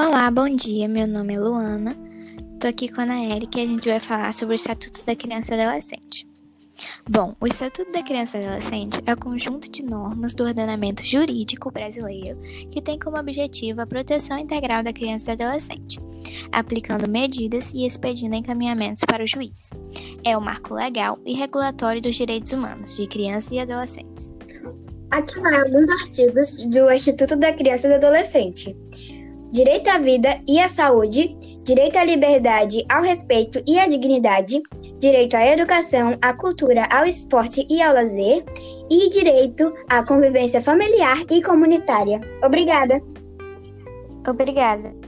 Olá, bom dia. Meu nome é Luana. Tô aqui com a Ana Erika e a gente vai falar sobre o Estatuto da Criança e Adolescente. Bom, o Estatuto da Criança e Adolescente é o conjunto de normas do ordenamento jurídico brasileiro que tem como objetivo a proteção integral da criança e do adolescente, aplicando medidas e expedindo encaminhamentos para o juiz. É o marco legal e regulatório dos direitos humanos de crianças e adolescentes. Aqui vai alguns artigos do Instituto da Criança e do Adolescente direito à vida e à saúde, direito à liberdade, ao respeito e à dignidade, direito à educação, à cultura, ao esporte e ao lazer, e direito à convivência familiar e comunitária. Obrigada. Obrigada.